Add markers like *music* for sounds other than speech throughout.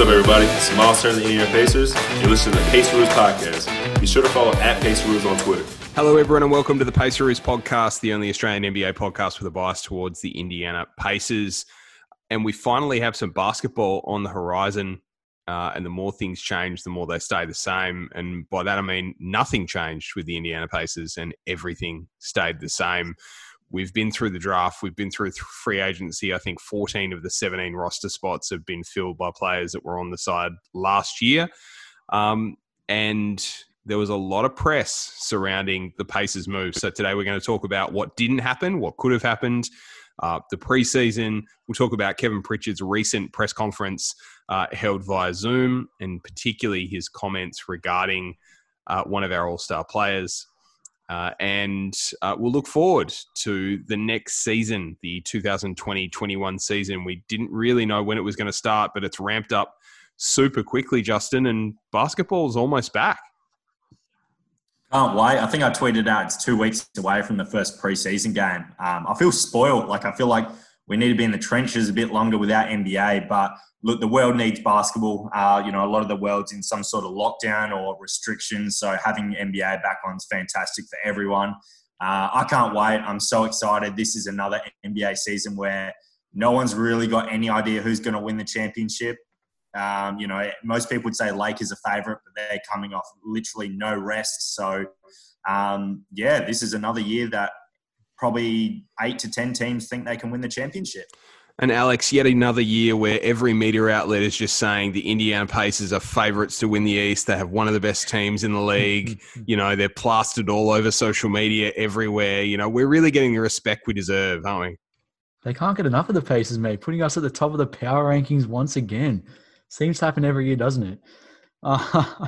What's up, everybody? It's Miles Turner, the Indiana Pacers. You're listening to the Paceroos podcast. Be sure to follow at Paceroos on Twitter. Hello, everyone, and welcome to the Paceroos podcast, the only Australian NBA podcast with a bias towards the Indiana Pacers. And we finally have some basketball on the horizon. Uh, and the more things change, the more they stay the same. And by that, I mean nothing changed with the Indiana Pacers and everything stayed the same. We've been through the draft, we've been through free agency. I think 14 of the 17 roster spots have been filled by players that were on the side last year. Um, and there was a lot of press surrounding the Pacers move. So today we're going to talk about what didn't happen, what could have happened, uh, the preseason. We'll talk about Kevin Pritchard's recent press conference uh, held via Zoom, and particularly his comments regarding uh, one of our All Star players. Uh, and uh, we'll look forward to the next season, the 2020 21 season. We didn't really know when it was going to start, but it's ramped up super quickly, Justin, and basketball is almost back. Can't wait. I think I tweeted out it's two weeks away from the first preseason game. Um, I feel spoiled. Like, I feel like we need to be in the trenches a bit longer without NBA. But look, the world needs basketball. Uh, you know, a lot of the world's in some sort of lockdown or restrictions. So having NBA back on is fantastic for everyone. Uh, I can't wait. I'm so excited. This is another NBA season where no one's really got any idea who's going to win the championship. Um, you know, most people would say Lakers a favourite, but they're coming off literally no rest. So, um, yeah, this is another year that probably eight to 10 teams think they can win the championship. And Alex, yet another year where every media outlet is just saying the Indiana Pacers are favourites to win the East. They have one of the best teams in the league. *laughs* you know, they're plastered all over social media everywhere. You know, we're really getting the respect we deserve, aren't we? They can't get enough of the Pacers, mate. Putting us at the top of the power rankings once again. Seems to happen every year, doesn't it? *laughs* Uh,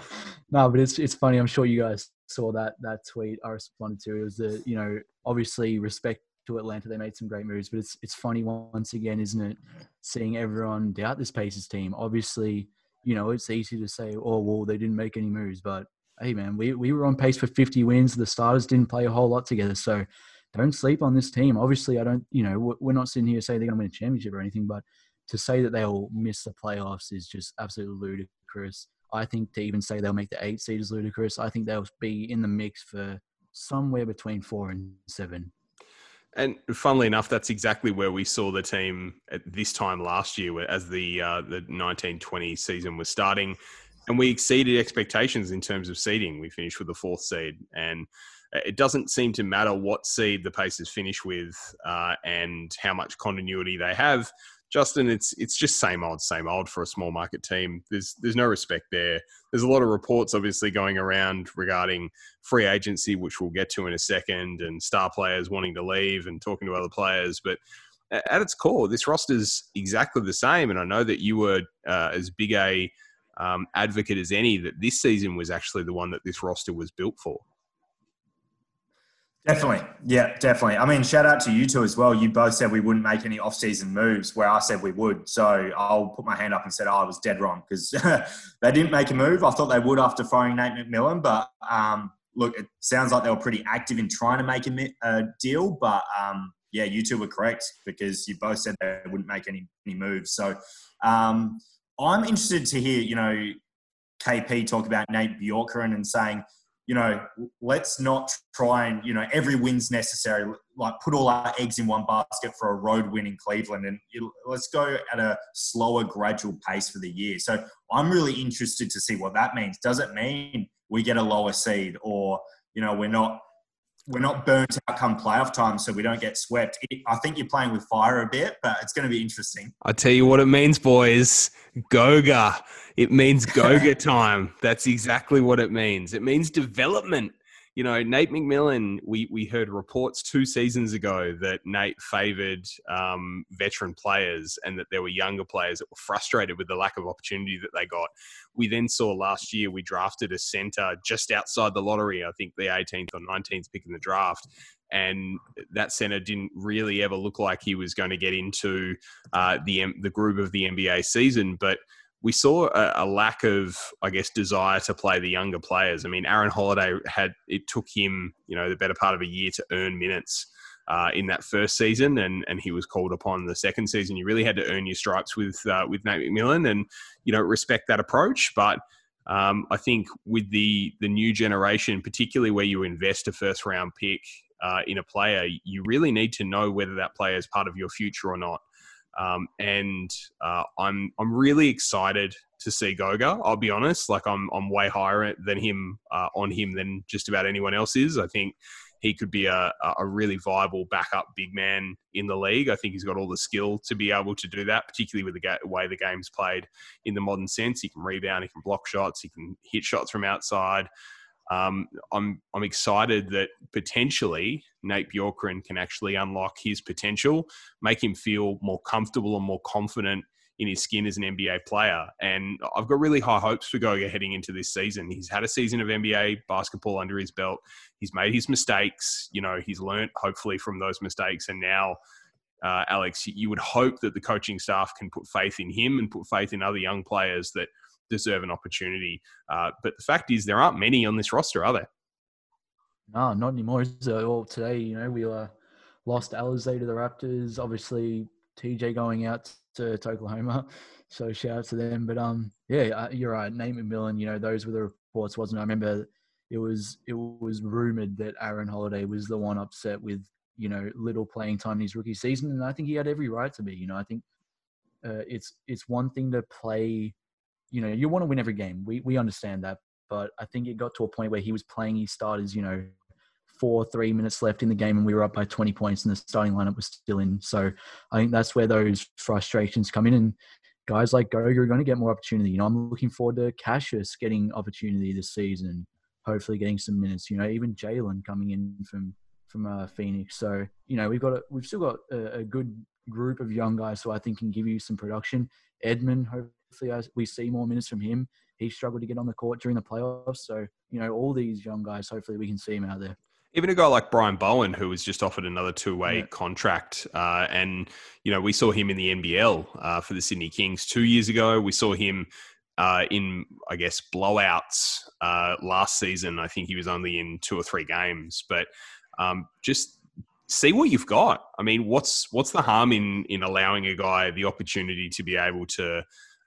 no, but it's it's funny. I'm sure you guys saw that that tweet I responded to. It was the you know obviously respect to Atlanta. They made some great moves, but it's it's funny once again, isn't it? Seeing everyone doubt this Pacers team. Obviously, you know it's easy to say, oh well, they didn't make any moves, but hey man, we we were on pace for 50 wins. The starters didn't play a whole lot together, so don't sleep on this team. Obviously, I don't. You know, we're not sitting here saying they're going to win a championship or anything, but to say that they'll miss the playoffs is just absolutely ludicrous. I think to even say they'll make the eight seed is ludicrous. I think they'll be in the mix for somewhere between four and seven. And funnily enough, that's exactly where we saw the team at this time last year, as the uh, the nineteen twenty season was starting, and we exceeded expectations in terms of seeding. We finished with the fourth seed, and it doesn't seem to matter what seed the Pacers finish with uh, and how much continuity they have. Justin, it's it's just same old, same old for a small market team. There's there's no respect there. There's a lot of reports obviously going around regarding free agency, which we'll get to in a second, and star players wanting to leave and talking to other players. But at its core, this roster's exactly the same. And I know that you were uh, as big a um, advocate as any that this season was actually the one that this roster was built for. Definitely. Yeah, definitely. I mean, shout out to you two as well. You both said we wouldn't make any off-season moves where I said we would. So I'll put my hand up and said oh, I was dead wrong because *laughs* they didn't make a move. I thought they would after firing Nate McMillan. But um, look, it sounds like they were pretty active in trying to make a, a deal. But um, yeah, you two were correct because you both said they wouldn't make any, any moves. So um, I'm interested to hear, you know, KP talk about Nate Bjorkgren and saying – you know, let's not try and, you know, every win's necessary. Like put all our eggs in one basket for a road win in Cleveland and let's go at a slower, gradual pace for the year. So I'm really interested to see what that means. Does it mean we get a lower seed or, you know, we're not we're not burnt out come playoff time, so we don't get swept. I think you're playing with fire a bit, but it's going to be interesting. I tell you what it means, boys. Goga. It means Goga *laughs* time. That's exactly what it means. It means development you know, Nate McMillan, we, we heard reports two seasons ago that Nate favoured um, veteran players and that there were younger players that were frustrated with the lack of opportunity that they got. We then saw last year we drafted a centre just outside the lottery, I think the 18th or 19th pick in the draft. And that centre didn't really ever look like he was going to get into uh, the the group of the NBA season, but we saw a, a, lack of, I guess, desire to play the younger players. I mean, Aaron Holiday had it took him, you know, the better part of a year to earn minutes uh, in that first season, and and he was called upon the second season. You really had to earn your stripes with uh, with Nate McMillan, and you know respect that approach. But um, I think with the the new generation, particularly where you invest a first round pick uh, in a player, you really need to know whether that player is part of your future or not. Um, and uh, I'm I'm really excited to see Goga. I'll be honest, like I'm I'm way higher than him uh, on him than just about anyone else is. I think he could be a, a really viable backup big man in the league. I think he's got all the skill to be able to do that, particularly with the ga- way the game's played in the modern sense. He can rebound, he can block shots, he can hit shots from outside. Um, I'm I'm excited that potentially Nate Bjorkgren can actually unlock his potential, make him feel more comfortable and more confident in his skin as an NBA player. And I've got really high hopes for Goga heading into this season. He's had a season of NBA basketball under his belt. He's made his mistakes. You know, he's learned hopefully from those mistakes. And now, uh, Alex, you would hope that the coaching staff can put faith in him and put faith in other young players that deserve an opportunity. Uh, but the fact is, there aren't many on this roster, are there? No, not anymore. So, well, today, you know, we uh, lost Alize to the Raptors. Obviously, TJ going out to, to Oklahoma. *laughs* So shout out to them. But um, yeah, uh, you're right. Nate McMillan. You know, those were the reports, wasn't? I remember it was it was rumored that Aaron Holiday was the one upset with you know little playing time in his rookie season, and I think he had every right to be. You know, I think uh, it's it's one thing to play. You know, you want to win every game. We we understand that, but I think it got to a point where he was playing his starters. You know, four, three minutes left in the game and we were up by 20 points and the starting lineup was still in. So I think that's where those frustrations come in. And guys like Goga are going to get more opportunity. You know, I'm looking forward to Cassius getting opportunity this season, hopefully getting some minutes. You know, even Jalen coming in from from uh, Phoenix. So you know, we've got a, we've still got a, a, good group of young guys who I think can give you some production. Edmond, hopefully, as we see more minutes from him. He struggled to get on the court during the playoffs. So you know, all these young guys, hopefully, we can see him out there even a guy like Brian Bowen, who was just offered another two-way yeah. contract, uh, and you know we saw him in the NBL uh, for the Sydney Kings two years ago. We saw him uh, in, I guess, blowouts uh, last season. I think he was only in two or three games, but um, just see what you've got. I mean, what's what's the harm in in allowing a guy the opportunity to be able to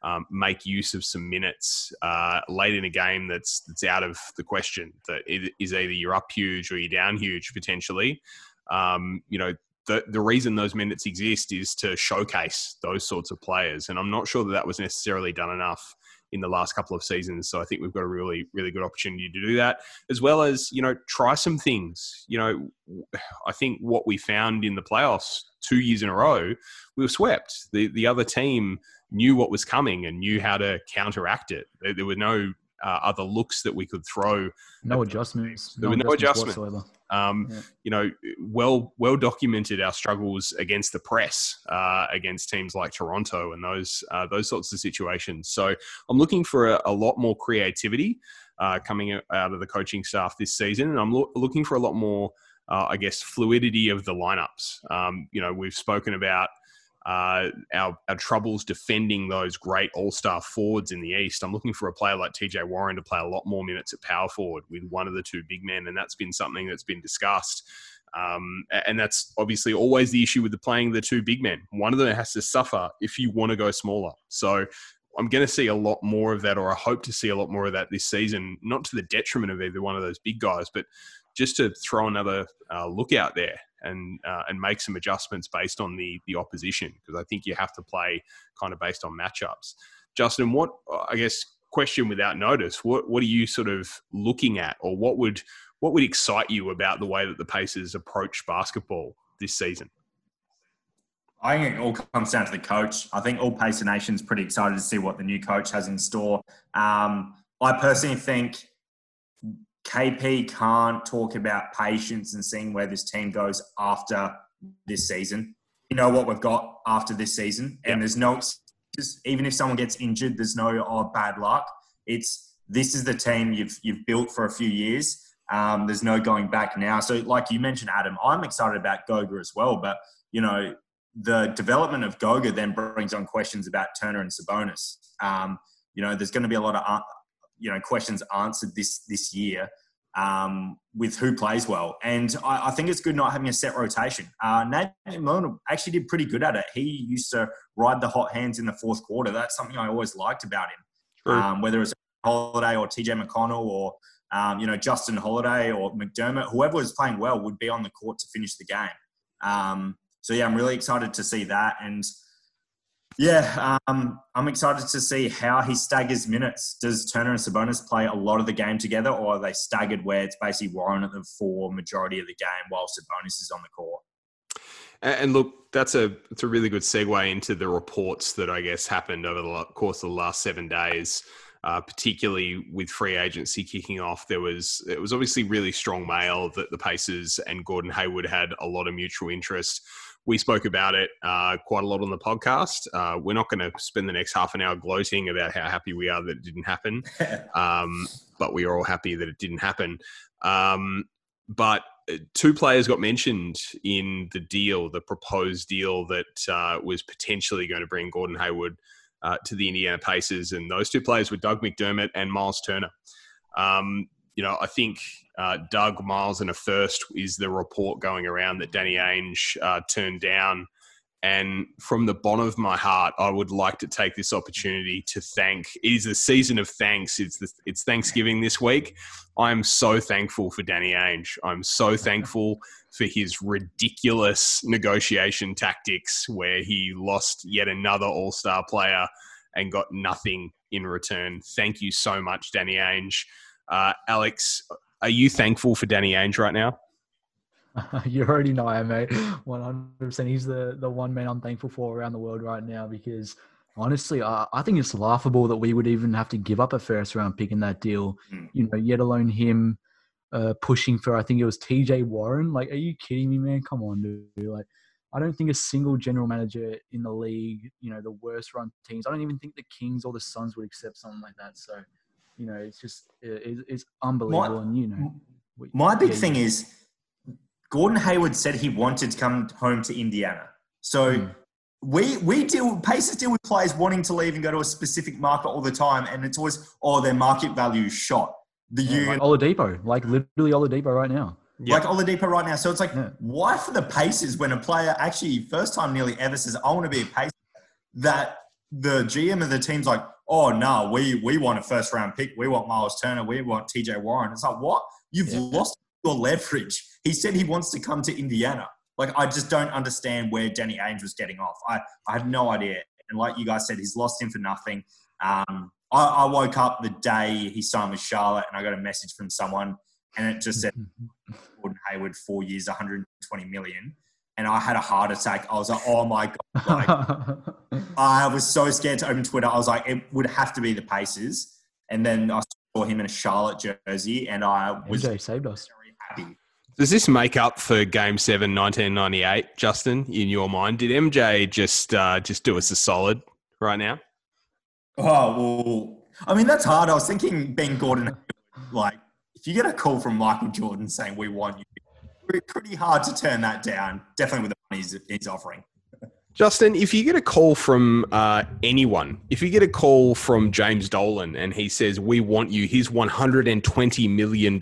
um, make use of some minutes uh, late in a game that's that's out of the question. That is either you're up huge or you're down huge potentially. Um, you know, the the reason those minutes exist is to showcase those sorts of players, and I'm not sure that that was necessarily done enough in the last couple of seasons. So I think we've got a really, really good opportunity to do that, as well as you know try some things. You know, I think what we found in the playoffs two years in a row, we were swept. The the other team knew what was coming and knew how to counteract it. There, there were no uh, other looks that we could throw. No adjustments. There no were no adjustments. adjustments. Um, yeah. You know, well well documented our struggles against the press uh, against teams like Toronto and those uh, those sorts of situations. So I'm looking for a, a lot more creativity uh, coming out of the coaching staff this season, and I'm lo- looking for a lot more. Uh, I guess fluidity of the lineups. Um, you know, we've spoken about uh, our, our troubles defending those great all star forwards in the East. I'm looking for a player like TJ Warren to play a lot more minutes at power forward with one of the two big men, and that's been something that's been discussed. Um, and that's obviously always the issue with the playing the two big men. One of them has to suffer if you want to go smaller. So I'm going to see a lot more of that, or I hope to see a lot more of that this season, not to the detriment of either one of those big guys, but just to throw another uh, look out there and uh, and make some adjustments based on the the opposition because I think you have to play kind of based on matchups. Justin, what I guess question without notice, what what are you sort of looking at, or what would what would excite you about the way that the Pacers approach basketball this season? I think it all comes down to the coach. I think all Pacer Nation's pretty excited to see what the new coach has in store. Um, I personally think KP can't talk about patience and seeing where this team goes after this season. You know what we've got after this season, and there's no excuses. Even if someone gets injured, there's no oh bad luck. It's this is the team you've you've built for a few years. Um, there's no going back now. So, like you mentioned, Adam, I'm excited about Goga as well. But you know, the development of Goga then brings on questions about Turner and Sabonis. Um, you know, there's going to be a lot of you know questions answered this this year. um, with who plays well. And I, I, think it's good not having a set rotation. Uh, Nate Milner actually did pretty good at it. He used to ride the hot hands in the fourth quarter. That's something I always liked about him. Um, whether it's Holiday or TJ McConnell or um, you know Justin Holiday or McDermott, whoever was playing well would be on the court to finish the game. Um, so yeah, I'm really excited to see that and yeah, um, I'm excited to see how he staggers minutes. Does Turner and Sabonis play a lot of the game together, or are they staggered where it's basically Warren at the four majority of the game while Sabonis is on the court? And look, that's a it's a really good segue into the reports that I guess happened over the course of the last seven days. Uh, particularly with free agency kicking off, there was it was obviously really strong mail that the Pacers and Gordon Hayward had a lot of mutual interest we spoke about it uh, quite a lot on the podcast. Uh, we're not going to spend the next half an hour gloating about how happy we are that it didn't happen, *laughs* um, but we are all happy that it didn't happen. Um, but uh, two players got mentioned in the deal, the proposed deal that uh, was potentially going to bring Gordon Hayward uh, to the Indiana Pacers, and those two players were Doug McDermott and Miles Turner. Um, you know, I think uh, Doug Miles in a first is the report going around that Danny Ainge uh, turned down. And from the bottom of my heart, I would like to take this opportunity to thank. It is a season of thanks. It's the, it's Thanksgiving this week. I am so thankful for Danny Ainge. I'm so *laughs* thankful for his ridiculous negotiation tactics, where he lost yet another All Star player and got nothing in return. Thank you so much, Danny Ainge. Uh, Alex, are you thankful for Danny Ainge right now? *laughs* you already know I am, mate. *laughs* One hundred percent. He's the the one man I'm thankful for around the world right now because honestly, I, I think it's laughable that we would even have to give up a first round pick in that deal. Mm. You know, yet alone him uh, pushing for I think it was T.J. Warren. Like, are you kidding me, man? Come on, dude. Like, I don't think a single general manager in the league, you know, the worst run teams. I don't even think the Kings or the Suns would accept something like that. So you know, it's just it, it's unbelievable. My, and you know, my big yeah, thing is Gordon Hayward said he wanted to come home to Indiana. So mm. we we deal Pacers deal with players wanting to leave and go to a specific market all the time, and it's always oh their market value shot. The yeah, union, like Oladipo, like literally Oladipo right now. Yeah. Like Oladipo right now. So it's like, yeah. why for the Pacers when a player actually first time nearly ever says, I want to be a Pacer, that the GM of the team's like, oh no, we we want a first round pick. We want Miles Turner. We want TJ Warren. It's like what? You've yeah. lost your leverage. He said he wants to come to Indiana. Like I just don't understand where Danny Ainge was getting off. I I have no idea. And like you guys said, he's lost him for nothing. Um, I, I woke up the day he signed with Charlotte, and I got a message from someone, and it just said *laughs* Gordon Hayward four years, 120 million and I had a heart attack. I was like, oh my God. Like, *laughs* I was so scared to open Twitter. I was like, it would have to be the Pacers. And then I saw him in a Charlotte jersey and I was MJ saved us. very happy. Does this make up for Game 7, 1998, Justin, in your mind? Did MJ just uh, just do us a solid right now? Oh, well, I mean, that's hard. I was thinking Ben Gordon, *laughs* like, if you get a call from Michael Jordan saying, we want you pretty hard to turn that down. Definitely with the money he's, he's offering. Justin, if you get a call from uh, anyone, if you get a call from James Dolan and he says, We want you, here's $120 million,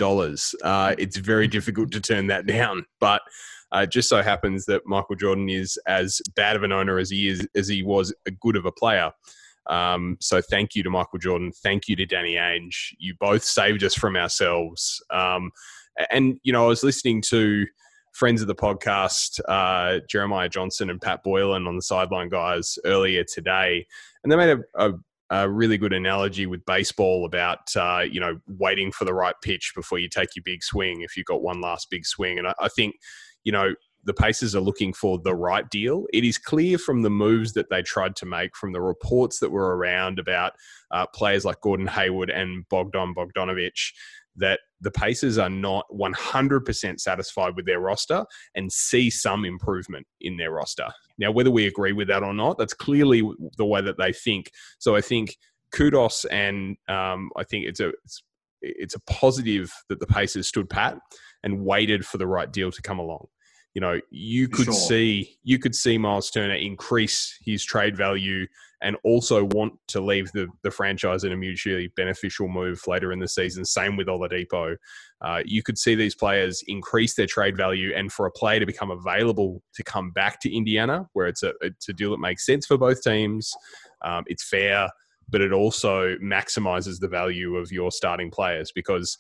uh, it's very difficult to turn that down. But uh, just so happens that Michael Jordan is as bad of an owner as he is, as he was a good of a player. Um, so thank you to Michael Jordan. Thank you to Danny Ainge. You both saved us from ourselves. Um, and you know, I was listening to friends of the podcast, uh, Jeremiah Johnson and Pat Boylan on the sideline guys earlier today, and they made a, a, a really good analogy with baseball about uh, you know waiting for the right pitch before you take your big swing. If you've got one last big swing, and I, I think you know the Pacers are looking for the right deal. It is clear from the moves that they tried to make, from the reports that were around about uh, players like Gordon Hayward and Bogdan Bogdanovich, that the Pacers are not 100% satisfied with their roster and see some improvement in their roster. Now, whether we agree with that or not, that's clearly the way that they think. So I think kudos and um, I think it's a it's, it's a positive that the Pacers stood pat and waited for the right deal to come along. You know, you could sure. see you could see Miles Turner increase his trade value and also want to leave the, the franchise in a mutually beneficial move later in the season. Same with Oladipo. Uh, you could see these players increase their trade value, and for a player to become available to come back to Indiana, where it's a it's a deal that makes sense for both teams, um, it's fair, but it also maximizes the value of your starting players because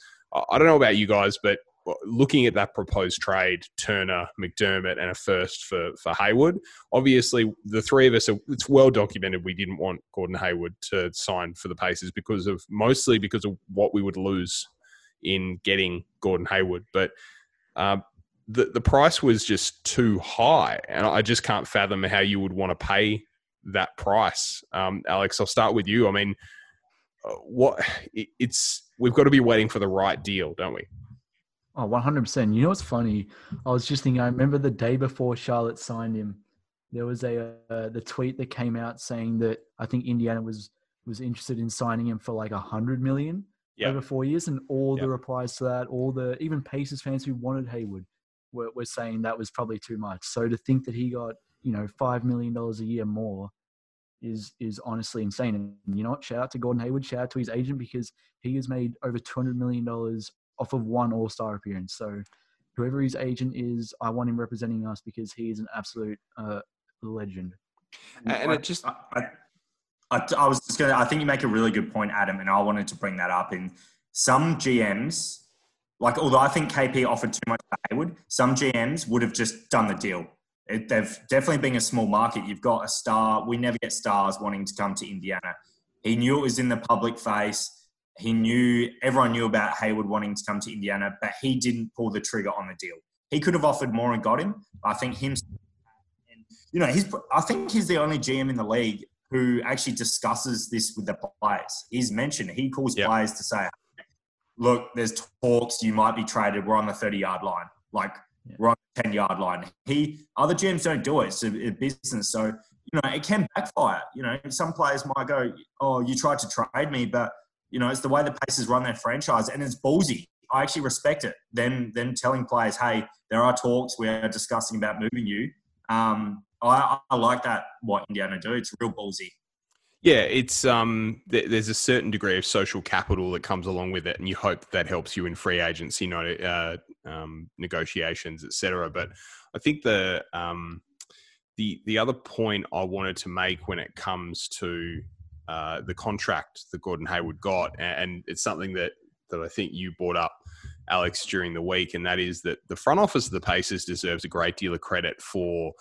I don't know about you guys, but looking at that proposed trade, Turner, McDermott, and a first for for Hayward. Obviously, the three of us are. It's well documented we didn't want Gordon Hayward to sign for the Pacers because of mostly because of what we would lose in getting Gordon Hayward, but. Um, the, the price was just too high, and I just can't fathom how you would want to pay that price. Um, Alex, I'll start with you. I mean, uh, what it's we've got to be waiting for the right deal, don't we? Oh, 100%. You know what's funny? I was just thinking, I remember the day before Charlotte signed him, there was a uh, the tweet that came out saying that I think Indiana was was interested in signing him for like a hundred million yep. over four years, and all yep. the replies to that, all the even Pacers fans who wanted Hayward were, were saying that was probably too much. So to think that he got you know five million dollars a year more is is honestly insane. And you know what? Shout out to Gordon Hayward. Shout out to his agent because he has made over two hundred million dollars off of one All Star appearance. So whoever his agent is, I want him representing us because he is an absolute uh, legend. And I, it just. I, I, I was just going to, I think you make a really good point, Adam, and I wanted to bring that up. In some GMs, like, although I think KP offered too much to Hayward, some GMs would have just done the deal. It, they've definitely been a small market. You've got a star. We never get stars wanting to come to Indiana. He knew it was in the public face he knew everyone knew about Hayward wanting to come to Indiana, but he didn't pull the trigger on the deal. He could have offered more and got him. I think him, you know, he's. I think he's the only GM in the league who actually discusses this with the players. He's mentioned he calls yep. players to say, "Look, there's talks. You might be traded. We're on the 30 yard line. Like yeah. we're on the 10 yard line." He other GMs don't do it. It's a, a business, so you know it can backfire. You know, some players might go, "Oh, you tried to trade me," but you know, it's the way the Pacers run their franchise, and it's ballsy. I actually respect it. Then, then telling players, "Hey, there are talks. We are discussing about moving you." Um, I, I like that. What Indiana do? It's real ballsy. Yeah, it's um, th- there's a certain degree of social capital that comes along with it, and you hope that helps you in free agency, not uh, um, negotiations, etc. But I think the um, the the other point I wanted to make when it comes to uh, the contract that Gordon Hayward got, and it's something that that I think you brought up, Alex, during the week, and that is that the front office of the Pacers deserves a great deal of credit for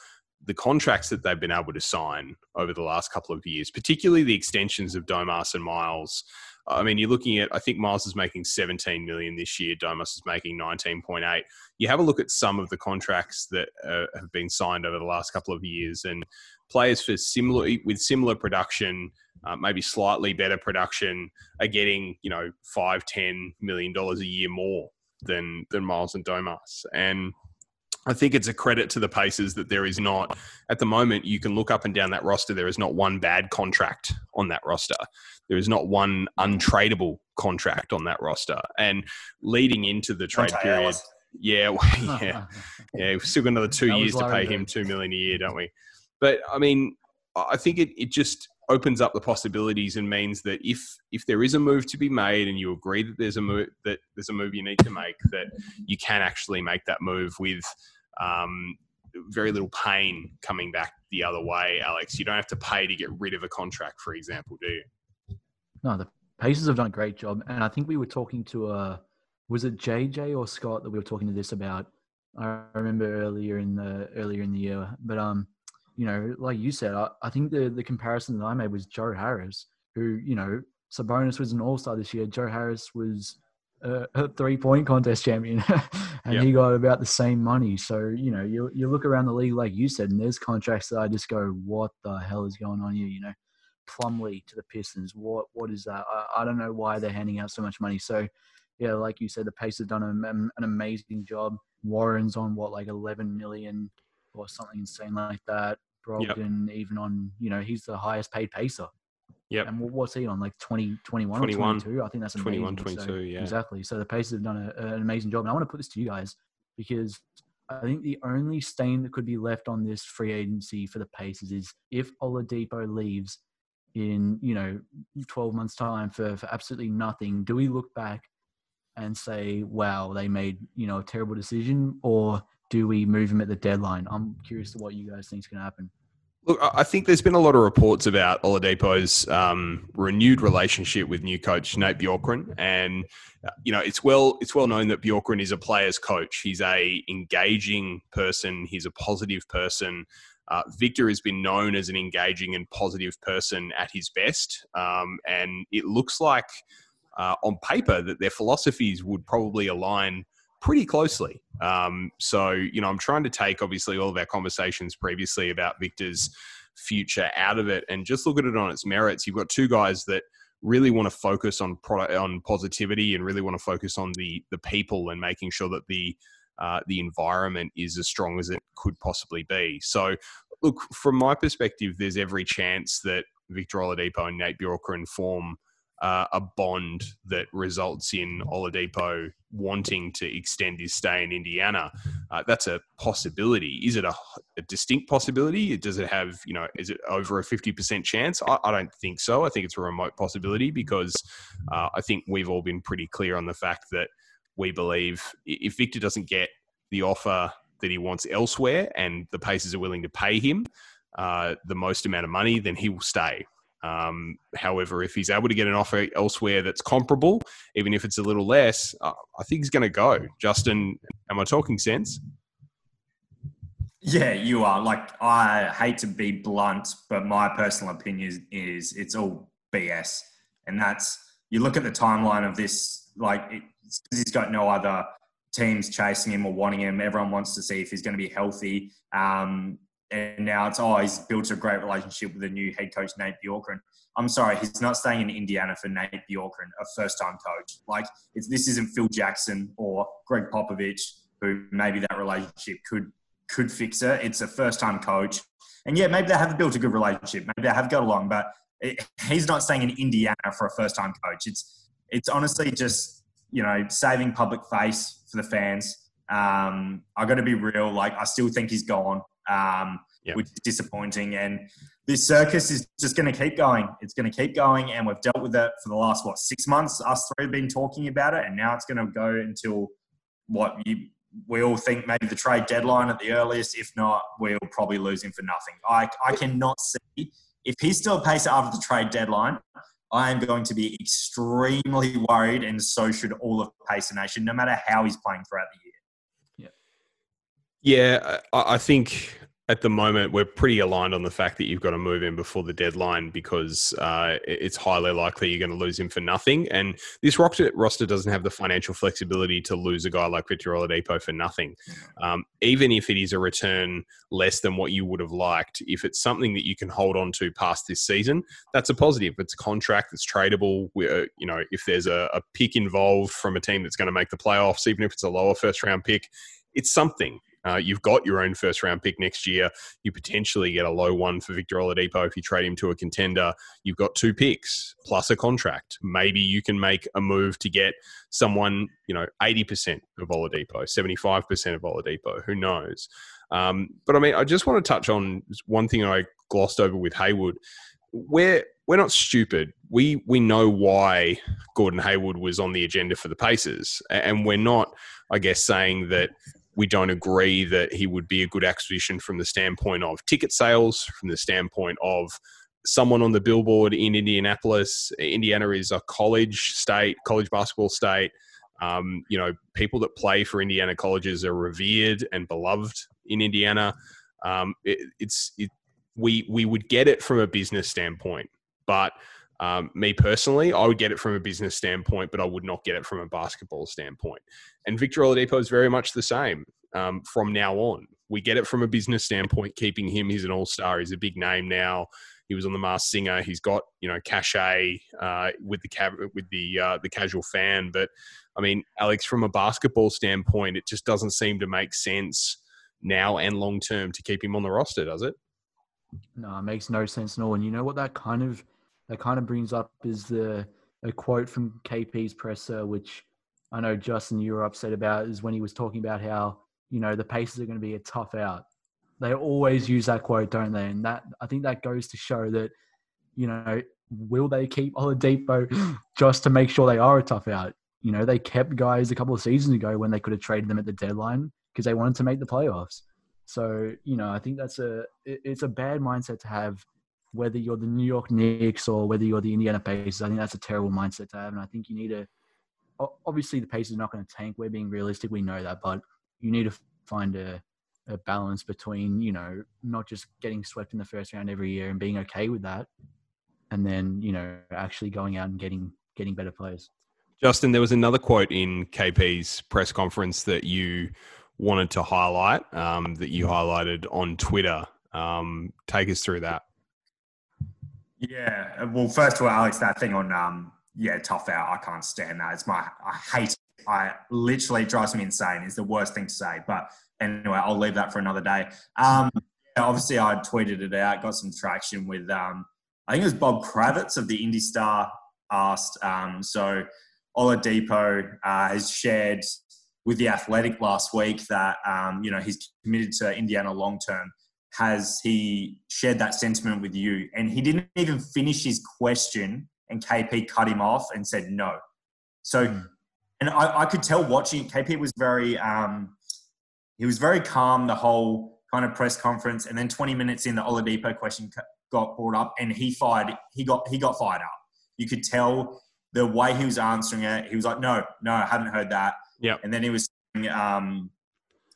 the contracts that they've been able to sign over the last couple of years, particularly the extensions of Domas and Miles. I mean, you're looking at, I think Miles is making 17 million this year. Domas is making 19.8. You have a look at some of the contracts that uh, have been signed over the last couple of years, and players for similar with similar production uh, maybe slightly better production are getting you know five ten million dollars a year more than than Miles and Domas and I think it's a credit to the Pacers that there is not, at the moment, you can look up and down that roster. There is not one bad contract on that roster. There is not one untradeable contract on that roster. And leading into the trade period, yeah, *laughs* yeah, *laughs* yeah, we've still got another two years to pay him two million a year, don't we? But I mean, I think it, it just opens up the possibilities and means that if if there is a move to be made and you agree that there's a move that there's a move you need to make that you can actually make that move with um, very little pain coming back the other way alex. You don't have to pay to get rid of a contract for example do you? No the pacers have done a great job. And i think we were talking to a uh, was it jj or scott that we were talking to this about? I remember earlier in the earlier in the year. But um you know, like you said, I, I think the the comparison that I made was Joe Harris, who you know, Sabonis was an All Star this year. Joe Harris was a, a three point contest champion, *laughs* and yep. he got about the same money. So you know, you you look around the league, like you said, and there's contracts that I just go, what the hell is going on here? You know, Plumlee to the Pistons. What what is that? I, I don't know why they're handing out so much money. So yeah, like you said, the Pacers have done an, an amazing job. Warren's on what like 11 million or something insane like that. Brogdon, yep. even on, you know, he's the highest paid pacer. Yeah. And what's he on? Like 20, 21 21, 22? I think that's amazing. 21, 22, so, yeah. Exactly. So the Pacers have done a, an amazing job. And I want to put this to you guys because I think the only stain that could be left on this free agency for the Pacers is if Oladipo leaves, in you know 12 months time for, for absolutely nothing do we look back and say wow they made you know a terrible decision or do we move him at the deadline i'm curious to what you guys think is going to happen Look, I think there's been a lot of reports about Oladipo's um, renewed relationship with new coach Nate Bjorkgren, and uh, you know it's well it's well known that Bjorkgren is a player's coach. He's a engaging person. He's a positive person. Uh, Victor has been known as an engaging and positive person at his best, um, and it looks like uh, on paper that their philosophies would probably align pretty closely. Um, so, you know, I'm trying to take obviously all of our conversations previously about Victor's future out of it and just look at it on its merits. You've got two guys that really want to focus on product on positivity and really want to focus on the the people and making sure that the uh, the environment is as strong as it could possibly be. So, look, from my perspective, there's every chance that Victor Oladipo and Nate Bjorkgren form uh, a bond that results in Oladipo wanting to extend his stay in Indiana. Uh, that's a possibility. Is it a, a, distinct possibility? Does it have, you know, is it over a 50% chance? I, I don't think so. I think it's a remote possibility because uh, I think we've all been pretty clear on the fact that we believe if Victor doesn't get the offer that he wants elsewhere and the Pacers are willing to pay him uh, the most amount of money, then he will stay. Um, however, if he's able to get an offer elsewhere that's comparable, even if it's a little less, uh, I think he's going to go. Justin, am I talking sense? Yeah, you are. Like, I hate to be blunt, but my personal opinion is, it's all BS. And that's, you look at the timeline of this, like, it, he's got no other teams chasing him or wanting him. Everyone wants to see if he's going to be healthy. Um, and now it's oh he's built a great relationship with the new head coach Nate Bjorkgren. I'm sorry, he's not staying in Indiana for Nate Bjorkgren, a first-time coach. Like this isn't Phil Jackson or Gregg Popovich, who maybe that relationship could could fix it. It's a first-time coach, and yeah, maybe they have built a good relationship. Maybe they have got along, but it, he's not staying in Indiana for a first-time coach. It's it's honestly just you know saving public face for the fans. Um, I got to be real. Like I still think he's gone um, yep. which is disappointing. And this circus is just going to keep going. It's going to keep going, and we've dealt with it for the last what six months. Us three have been talking about it, and now it's going to go until what you, we all think maybe the trade deadline at the earliest. If not, we'll probably lose him for nothing. I I cannot see if he's still a pacer after the trade deadline. I am going to be extremely worried, and so should all of Pacer Nation, no matter how he's playing throughout the year. Yeah, I, I think at the moment we're pretty aligned on the fact that you've got to move him before the deadline because uh, it's highly likely you're going to lose him for nothing. And this roster doesn't have the financial flexibility to lose a guy like Victor Oladipo for nothing. Um, even if it is a return less than what you would have liked, if it's something that you can hold on to past this season, that's a positive. It's a contract that's tradable. Where, you know, if there's a, a pick involved from a team that's going to make the playoffs, even if it's a lower first round pick, it's something. Uh, you've got your own first round pick next year. You potentially get a low one for Victor Oladipo if you trade him to a contender. You've got two picks plus a contract. Maybe you can make a move to get someone, you know, 80% of Oladipo, 75% of Oladipo. Who knows? Um, but I mean, I just want to touch on one thing I glossed over with Hayward. We're we're not stupid. We we know why Gordon Hayward was on the agenda for the Pacers, and we're not, I guess, saying that we don't agree that he would be a good acquisition from the standpoint of ticket sales, from the standpoint of someone on the billboard in Indianapolis. Indiana is a college state, college basketball state. Um, you know, people that play for Indiana colleges are revered and beloved in Indiana. Um, it, it's it, we we would get it from a business standpoint, but um, me personally, I would get it from a business standpoint, but I would not get it from a basketball standpoint. And Victor Oladipo is very much the same um, from now on. We get it from a business standpoint, keeping him. He's an all star. He's a big name now. He was on the Masked Singer. He's got you know cachet uh, with the with the uh, the casual fan. But I mean, Alex, from a basketball standpoint, it just doesn't seem to make sense now and long term to keep him on the roster, does it? No, it makes no sense at all. And you know what that kind of that kind of brings up is the a quote from KP's presser, which I know Justin you were upset about, is when he was talking about how you know the Pacers are going to be a tough out. They always use that quote, don't they? And that I think that goes to show that you know, will they keep Oladipo *gasps* just to make sure they are a tough out? You know, they kept guys a couple of seasons ago when they could have traded them at the deadline because they wanted to make the playoffs. So, you know, I think that's a it's a bad mindset to have whether you're the New York Knicks or whether you're the Indiana Pacers. I think that's a terrible mindset to have and I think you need to obviously the Pacers are not going to tank. We're being realistic, we know that, but you need to find a a balance between you know not just getting swept in the first round every year and being okay with that, and then you know actually going out and getting getting better players. Justin, there was another quote in KP's press conference that you wanted to highlight um, that you highlighted on Twitter. Um, take us through that. Yeah, well, first of all, Alex, that thing on um, yeah, tough out. I can't stand that. It's my I hate. It. I literally drives me insane. Is the worst thing to say, but anyway, I'll leave that for another day. Um, yeah, obviously, I tweeted it out, got some traction with, um, I think it was Bob Kravitz of the Indy Star asked. Um, so Oladipo uh, has shared with the Athletic last week that um, you know he's committed to Indiana long term. Has he shared that sentiment with you? And he didn't even finish his question, and KP cut him off and said no. So, mm. and I, I, could tell watching KP was very um, he was very calm the whole kind of press conference, and then 20 minutes in, the Oladipo question got brought up, and he fired. He got he got fired up. You could tell the way he was answering it. He was like, "No, no, I haven't heard that." Yeah. And then he was, um,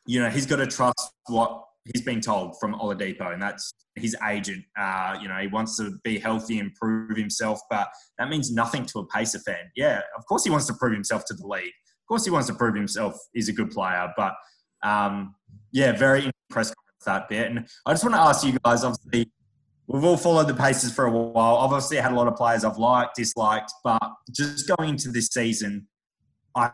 you know, he's got to trust what he's been told from Oladipo, and that's his agent. Uh, you know, he wants to be healthy and prove himself, but that means nothing to a Pacer fan. Yeah, of course he wants to prove himself to the league. Of course he wants to prove himself he's a good player, but um, yeah, very impressed with that bit. And I just want to ask you guys, obviously, we've all followed the Pacers for a while. Obviously, I had a lot of players I've liked, disliked, but just going into this season, I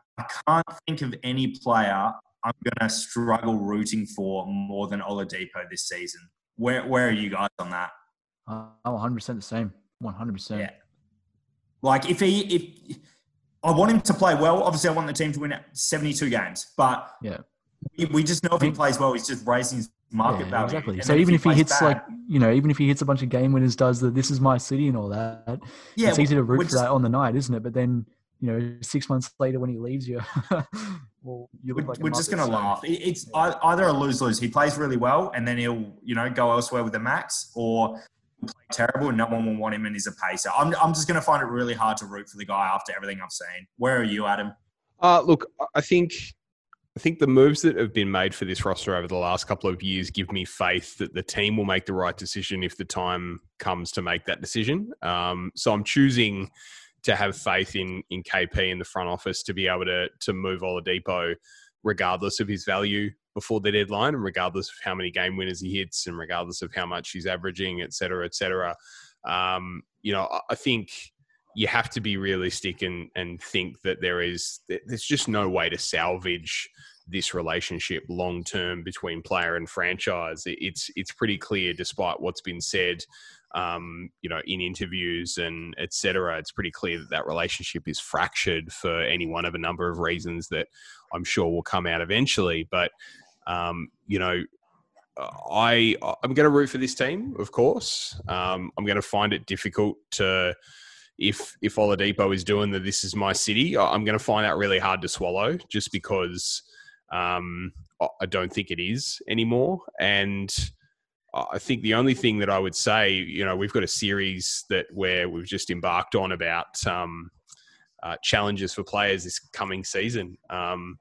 can't think of any player I'm going to struggle rooting for more than Oladipo this season. Where where are you guys on that? Uh, I'm 100 percent the same. 100. percent Yeah. Like if he if I want him to play well, obviously I want the team to win 72 games, but yeah, we just know if he plays well, he's just raising his market yeah, value. Exactly. And so even if he, if he hits bad, like you know, even if he hits a bunch of game winners, does the "This is my city" and all that, yeah, it's easy to root for that on the night, isn't it? But then you know, six months later when he leaves you, *laughs* well, you look we're, like we're just going to laugh. It's either a lose lose. He plays really well, and then he'll you know go elsewhere with the max, or play terrible and no one will want him and he's a pacer. I'm, I'm just going to find it really hard to root for the guy after everything I've seen. Where are you, Adam? Uh, look, I think I think the moves that have been made for this roster over the last couple of years give me faith that the team will make the right decision if the time comes to make that decision. Um, so I'm choosing to have faith in in KP in the front office to be able to to move Oladipo regardless of his value before the deadline and regardless of how many game winners he hits and regardless of how much he's averaging, et cetera, et cetera. Um, you know, I think you have to be realistic and and think that there is there's just no way to salvage this relationship long term between player and franchise. It's it's pretty clear, despite what's been said, um, you know, in interviews and etc. It's pretty clear that that relationship is fractured for any one of a number of reasons that I'm sure will come out eventually. But um, you know, I I'm going to root for this team, of course. Um, I'm going to find it difficult to if if Oladipo is doing the "This is my city," I'm going to find that really hard to swallow, just because um, I don't think it is anymore. And I think the only thing that I would say, you know, we've got a series that where we've just embarked on about um, uh, challenges for players this coming season. Um,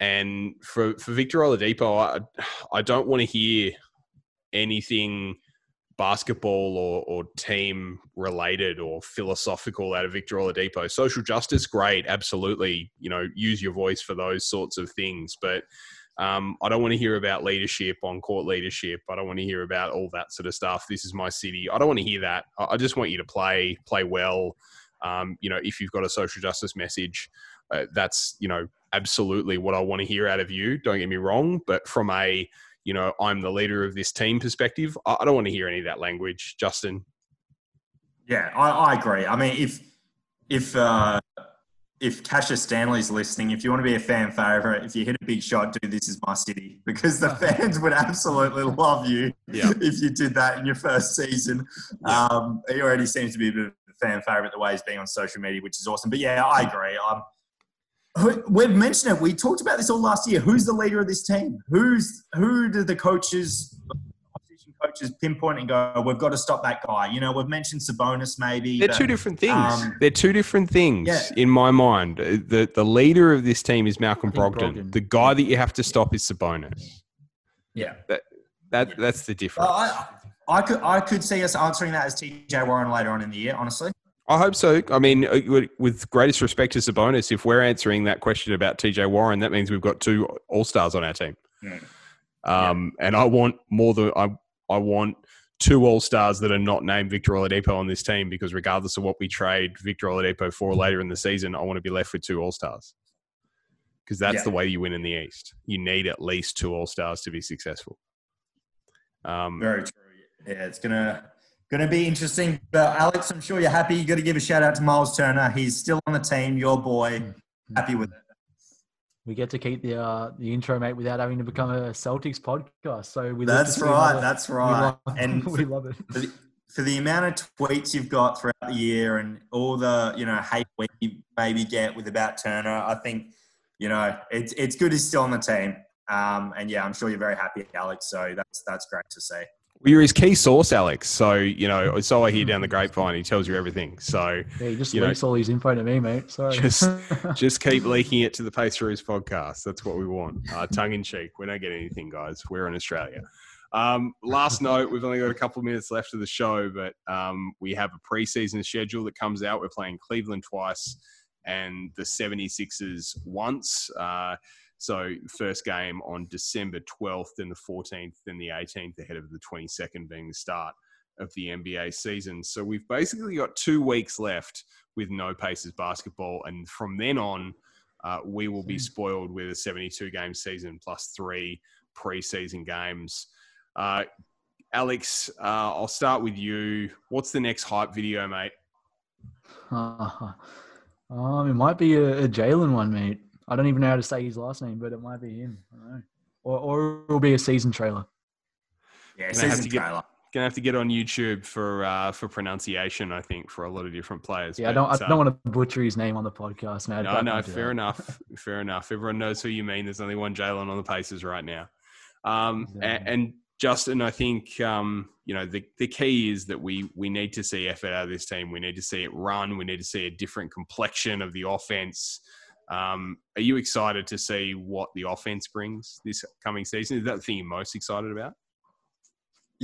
and for for Victor Oladipo, I, I don't want to hear anything basketball or, or team related or philosophical out of Victor Oladipo. Social justice, great, absolutely. You know, use your voice for those sorts of things. But um, I don't want to hear about leadership on court leadership. I don't want to hear about all that sort of stuff. This is my city. I don't want to hear that. I just want you to play, play well. Um, you know, if you've got a social justice message, uh, that's you know absolutely what I want to hear out of you. Don't get me wrong, but from a you know, I'm the leader of this team perspective. I don't want to hear any of that language, Justin. Yeah, I, I agree. I mean, if if uh, if Cassius Stanley's listening, if you want to be a fan favorite, if you hit a big shot, do this is my city because the fans would absolutely love you Yeah. if you did that in your first season. Um, he already seems to be a bit of a fan favorite the way he's being on social media, which is awesome. But yeah, I agree. Um, we've mentioned it. We talked about this all last year. Who's the leader of this team? Who's who do the coaches, coaches, pinpoint and go? We've got to stop that guy. You know, we've mentioned Sabonis maybe. They're but- two different things. um, They're two different things Yeah. in my mind. Uh, The the leader of this team is Malcolm I Brogdon. Brogdon. The guy that you have to stop is Sabonis. Yeah. That that that's the difference. Well, I, I could I could see us answering that as TJ Warren later on in the year. Honestly, I hope so. I mean, uh, with- with greatest respect to Sabonis, if we're answering that question about TJ Warren, that means we've got two All Stars on our team. Mm. Um, And I want more than I. I want two All Stars that are not named Victor Oladipo on this team because regardless of what we trade Victor Oladipo for later in the season, I want to be left with two All Stars because that's Yeah. the way you win in the East. You need at least two All Stars to be successful. Um, very true. Yeah, it's gonna gonna be interesting. But Alex, I'm sure you're happy. You got to give a shout out to Miles Turner. He's still on the team. Your boy. Happy with it. We get to keep the uh, the intro, mate, without having to become a Celtics podcast. So we love That's right. That's we right. love- *laughs* And we love it. for the, for the amount of tweets you've got throughout the year and all the you know hate we maybe get with about Turner, I think you know it's it's good he's still on the team. Um, and yeah, I'm sure you're very happy, Alex. So that's that's great to see. You're his key source, Alex. So you know, so I hear down the grapevine. He tells you everything. So Yeah, he just you know- leaks all his info to me, mate. Sorry. Just- *laughs* just keep leaking it to the Pacers podcast. That's what we want. Uh, tongue in cheek. We don't get anything, guys. We're in Australia. Um, last *laughs* note, we've only got a couple of minutes left of the show, but um, we have a preseason schedule that comes out. We're playing Cleveland twice and the 76ers once. Uh, so first game on December 12th, then the 14th, then the 18th, ahead of the 22nd being the start of the NBA season. So we've basically got two weeks left with no Pacers basketball, and from then on, uh, we will be spoiled with a 72 game season plus three preseason games. Uh, Alex, uh, I'll start with you. What's the next hype video, mate? um, *laughs* it might be a, a Jalen one, mate. I don't even know how to say his last name, but it might be him. I don't know. Or, or it'll be a season trailer. Yeah, Gonna have season to get- trailer. Gonna have to get on YouTube for uh, for pronunciation. I think for a lot of different players. Yeah, I don't. I don't uh, want to butcher his name on the podcast, man. No, no, fair enough. *laughs* Fair enough. Everyone knows who you mean. There's only one Jalen on the Pacers right now. Um, a- Exactly. and, Justin, I think um, you know the the key is that we we need to see effort out of this team. We need to see it run. We need to see a different complexion of the offense. Um, are you excited to see what the offense brings this coming season? Is that the thing you're most excited about?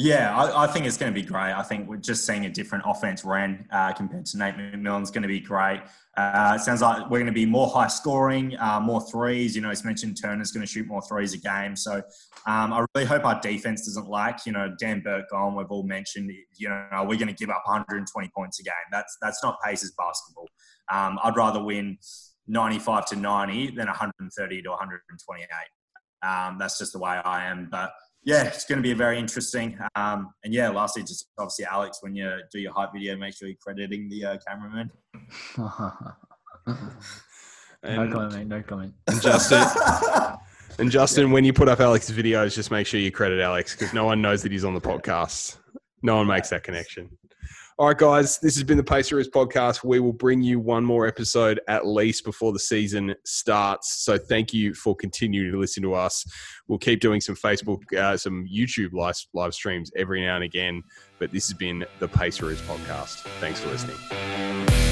Yeah, I, I think it's going to be great. I think we're just seeing a different offense ran uh, compared to Nate McMillan's going to be great. Uh, it sounds like we're going to be more high scoring, uh, more threes. You know, he's mentioned Turner's going to shoot more threes a game. So um, I really hope our defense doesn't like, You know, Dan Burke gone. We've all mentioned. You know, we're we going to give up 120 points a game? That's that's not Pacers basketball. Um, I'd rather win 95 to 90 than 130 to 128. Um, that's just the way I am. But yeah, it's going to be very interesting. Um, and yeah, lastly, just obviously, Alex, when you do your hype video, make sure you're crediting the uh, cameraman. *laughs* no comment, mate. No comment. and Justin, *laughs* and Justin, when you put up Alex's videos, just make sure you credit Alex because no one knows that he's on the podcast. No one makes that connection. All right, guys, this has been the Pacers podcast. We will bring you one more episode at least before the season starts. So thank you for continuing to listen to us. We'll keep doing some Facebook, uh, some YouTube live, live streams every now and again. But this has been the Pacers podcast. Thanks for listening.